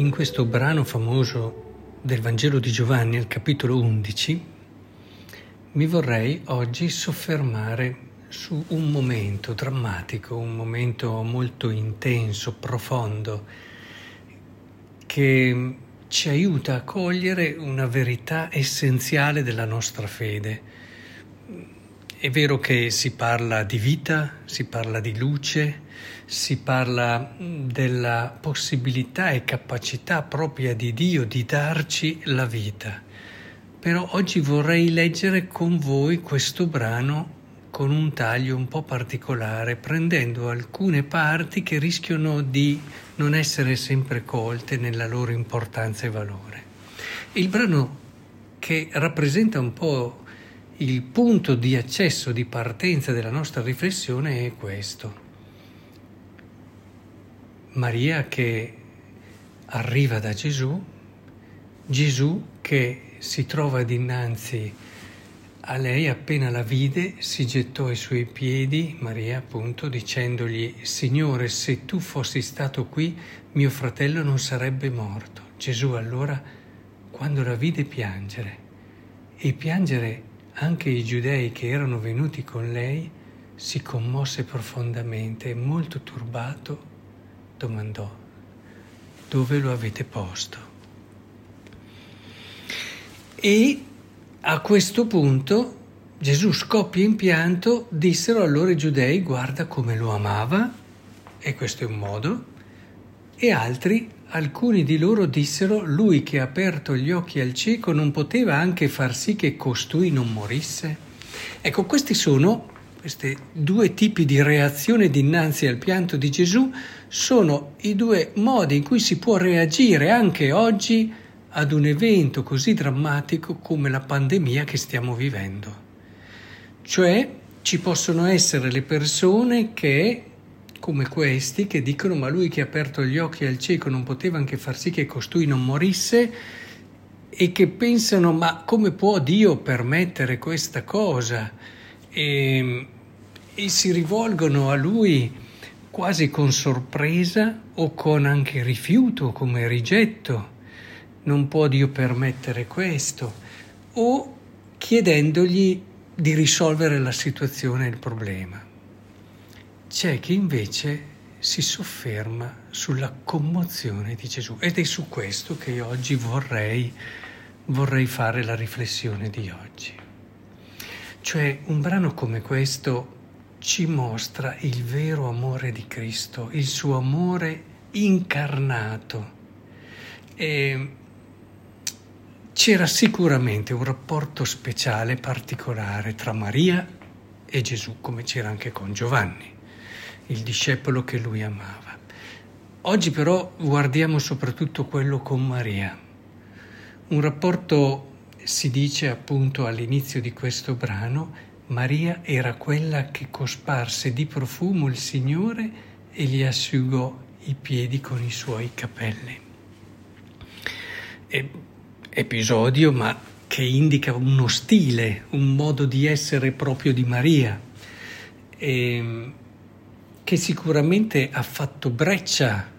In questo brano famoso del Vangelo di Giovanni, al capitolo 11, mi vorrei oggi soffermare su un momento drammatico, un momento molto intenso, profondo, che ci aiuta a cogliere una verità essenziale della nostra fede. È vero che si parla di vita, si parla di luce, si parla della possibilità e capacità propria di Dio di darci la vita. Però oggi vorrei leggere con voi questo brano con un taglio un po' particolare, prendendo alcune parti che rischiano di non essere sempre colte nella loro importanza e valore. Il brano che rappresenta un po' il punto di accesso, di partenza della nostra riflessione è questo. Maria che arriva da Gesù, Gesù che si trova dinanzi a lei appena la vide, si gettò ai suoi piedi, Maria appunto, dicendogli, Signore, se tu fossi stato qui, mio fratello non sarebbe morto. Gesù allora, quando la vide piangere, e piangere anche i giudei che erano venuti con lei, si commosse profondamente e molto turbato domandò, dove lo avete posto? E a questo punto Gesù scoppia in pianto, dissero allora i giudei, guarda come lo amava, e questo è un modo, e altri, alcuni di loro dissero, lui che ha aperto gli occhi al cieco non poteva anche far sì che costui non morisse? Ecco, questi sono questi due tipi di reazione dinanzi al pianto di Gesù sono i due modi in cui si può reagire anche oggi ad un evento così drammatico come la pandemia che stiamo vivendo. Cioè ci possono essere le persone che, come questi, che dicono ma lui che ha aperto gli occhi al cieco non poteva anche far sì che costui non morisse e che pensano ma come può Dio permettere questa cosa? e, e si rivolgono a lui quasi con sorpresa o con anche rifiuto, come rigetto. Non può Dio permettere questo. O chiedendogli di risolvere la situazione e il problema. C'è chi invece si sofferma sulla commozione di Gesù ed è su questo che oggi vorrei, vorrei fare la riflessione di oggi. Cioè un brano come questo ci mostra il vero amore di Cristo, il suo amore incarnato. E c'era sicuramente un rapporto speciale, particolare tra Maria e Gesù, come c'era anche con Giovanni, il discepolo che lui amava. Oggi però guardiamo soprattutto quello con Maria, un rapporto si dice appunto all'inizio di questo brano, Maria era quella che cosparse di profumo il Signore e gli asciugò i piedi con i suoi capelli. E, episodio ma che indica uno stile, un modo di essere proprio di Maria, e, che sicuramente ha fatto breccia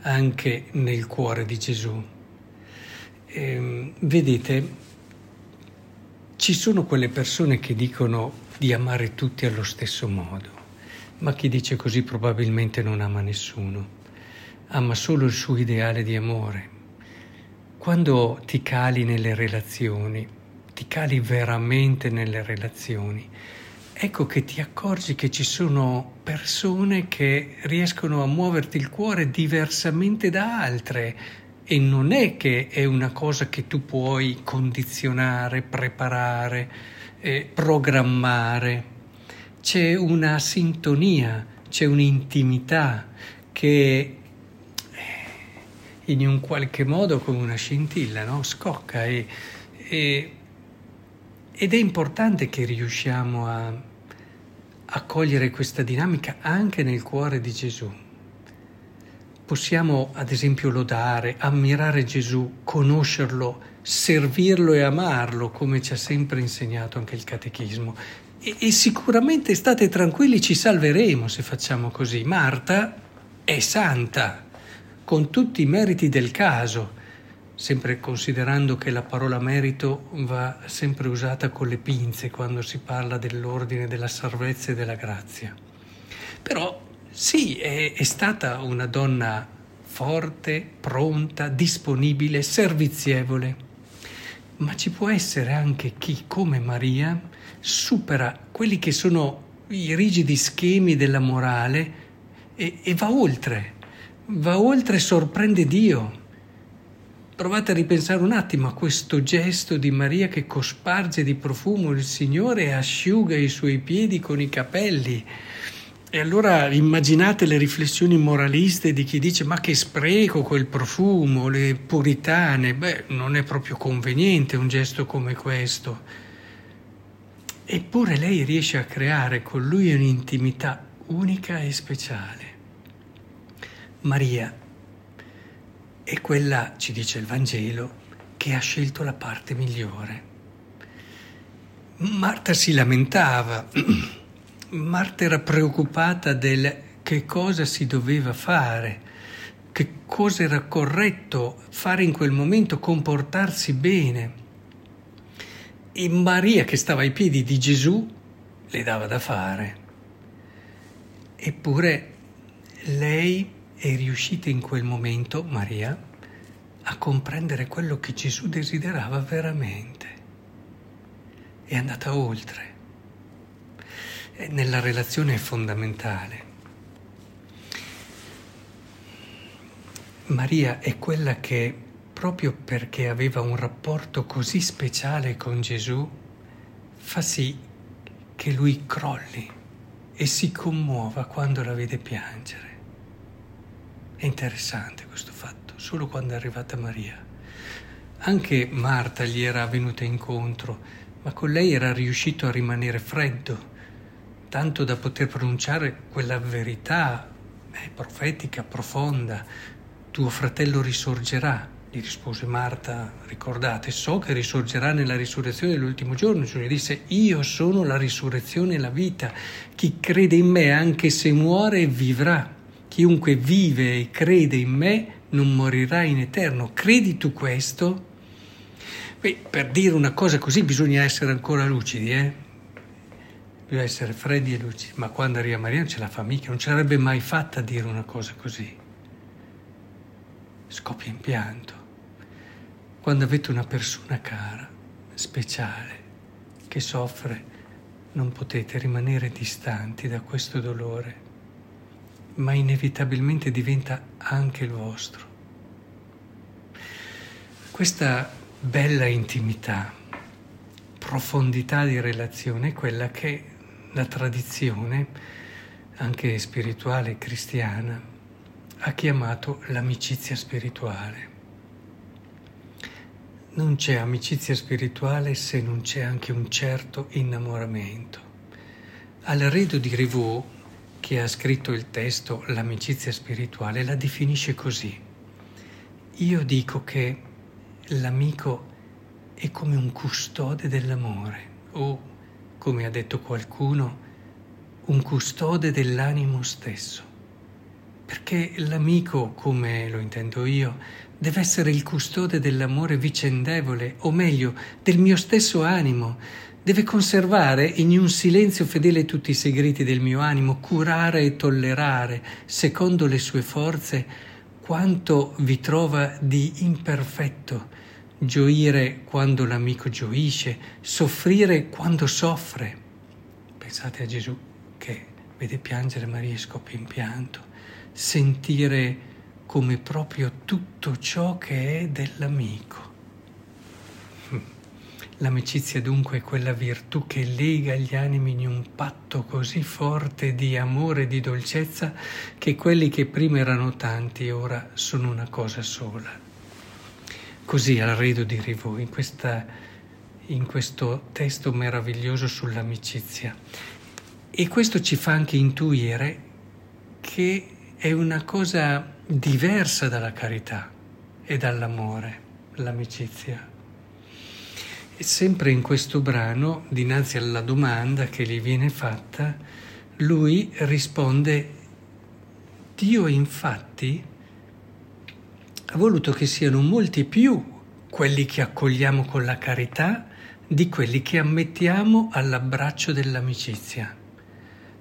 anche nel cuore di Gesù. E, vedete, ci sono quelle persone che dicono di amare tutti allo stesso modo, ma chi dice così probabilmente non ama nessuno, ama solo il suo ideale di amore. Quando ti cali nelle relazioni, ti cali veramente nelle relazioni, ecco che ti accorgi che ci sono persone che riescono a muoverti il cuore diversamente da altre, e non è che è una cosa che tu puoi condizionare, preparare, eh, programmare. C'è una sintonia, c'è un'intimità che eh, in un qualche modo come una scintilla no? scocca e, e, ed è importante che riusciamo a, a cogliere questa dinamica anche nel cuore di Gesù. Possiamo ad esempio lodare, ammirare Gesù, conoscerlo, servirlo e amarlo, come ci ha sempre insegnato anche il Catechismo. E, e sicuramente state tranquilli, ci salveremo se facciamo così. Marta è santa, con tutti i meriti del caso, sempre considerando che la parola merito va sempre usata con le pinze quando si parla dell'ordine, della salvezza e della grazia. Però sì, è, è stata una donna forte, pronta, disponibile, servizievole. Ma ci può essere anche chi, come Maria, supera quelli che sono i rigidi schemi della morale e, e va oltre, va oltre e sorprende Dio. Provate a ripensare un attimo a questo gesto di Maria che cosparge di profumo il Signore e asciuga i suoi piedi con i capelli. E allora immaginate le riflessioni moraliste di chi dice ma che spreco quel profumo, le puritane, beh non è proprio conveniente un gesto come questo. Eppure lei riesce a creare con lui un'intimità unica e speciale. Maria è quella, ci dice il Vangelo, che ha scelto la parte migliore. Marta si lamentava Marta era preoccupata del che cosa si doveva fare, che cosa era corretto fare in quel momento, comportarsi bene. E Maria, che stava ai piedi di Gesù, le dava da fare. Eppure lei è riuscita in quel momento, Maria, a comprendere quello che Gesù desiderava veramente. È andata oltre nella relazione è fondamentale. Maria è quella che, proprio perché aveva un rapporto così speciale con Gesù, fa sì che lui crolli e si commuova quando la vede piangere. Interessante questo fatto, solo quando è arrivata Maria. Anche Marta gli era venuta incontro, ma con lei era riuscito a rimanere freddo tanto da poter pronunciare quella verità eh, profetica, profonda, tuo fratello risorgerà. Gli rispose Marta, ricordate, so che risorgerà nella risurrezione dell'ultimo giorno. Gesù disse, io sono la risurrezione e la vita. Chi crede in me, anche se muore, vivrà. Chiunque vive e crede in me non morirà in eterno. Credi tu questo? Beh, per dire una cosa così bisogna essere ancora lucidi, eh? bisogna essere freddi e lucidi, ma quando arriva Maria non ce la fa mica, non ce l'avrebbe mai fatta dire una cosa così. Scoppia in pianto. Quando avete una persona cara, speciale, che soffre, non potete rimanere distanti da questo dolore, ma inevitabilmente diventa anche il vostro. Questa bella intimità, profondità di relazione è quella che la tradizione, anche spirituale cristiana, ha chiamato l'amicizia spirituale. Non c'è amicizia spirituale se non c'è anche un certo innamoramento. Alredo di Rivaux, che ha scritto il testo L'amicizia spirituale, la definisce così. Io dico che l'amico è come un custode dell'amore o come ha detto qualcuno, un custode dell'animo stesso. Perché l'amico, come lo intendo io, deve essere il custode dell'amore vicendevole, o meglio, del mio stesso animo. Deve conservare in un silenzio fedele tutti i segreti del mio animo, curare e tollerare, secondo le sue forze, quanto vi trova di imperfetto, gioire quando l'amico gioisce, soffrire quando soffre. Pensate a Gesù che vede piangere Maria e scoppia in pianto, sentire come proprio tutto ciò che è dell'amico. L'amicizia dunque è quella virtù che lega gli animi in un patto così forte di amore e di dolcezza che quelli che prima erano tanti ora sono una cosa sola così al rido di Rivaux, in, in questo testo meraviglioso sull'amicizia. E questo ci fa anche intuire che è una cosa diversa dalla carità e dall'amore, l'amicizia. E sempre in questo brano, dinanzi alla domanda che gli viene fatta, lui risponde, Dio infatti ha voluto che siano molti più quelli che accogliamo con la carità di quelli che ammettiamo all'abbraccio dell'amicizia.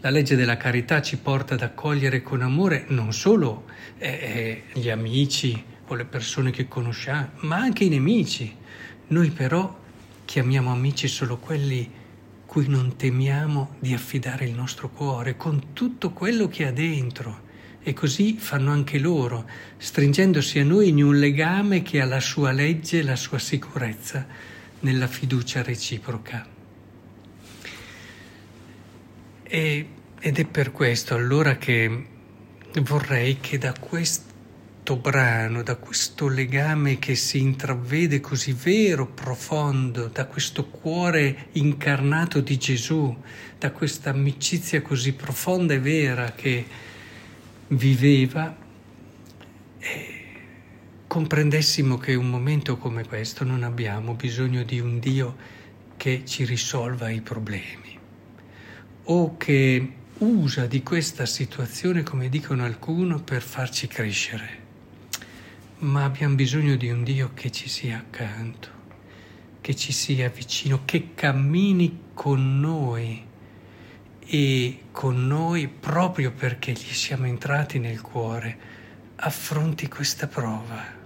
La legge della carità ci porta ad accogliere con amore non solo eh, eh, gli amici o le persone che conosciamo, ma anche i nemici. Noi però chiamiamo amici solo quelli cui non temiamo di affidare il nostro cuore con tutto quello che ha dentro. E così fanno anche loro, stringendosi a noi in un legame che ha la sua legge e la sua sicurezza nella fiducia reciproca. E, ed è per questo allora che vorrei che da questo brano, da questo legame che si intravede così vero, profondo, da questo cuore incarnato di Gesù, da questa amicizia così profonda e vera che viveva, eh, comprendessimo che un momento come questo non abbiamo bisogno di un Dio che ci risolva i problemi o che usa di questa situazione, come dicono alcuni, per farci crescere. Ma abbiamo bisogno di un Dio che ci sia accanto, che ci sia vicino, che cammini con noi e con noi proprio perché gli siamo entrati nel cuore, affronti questa prova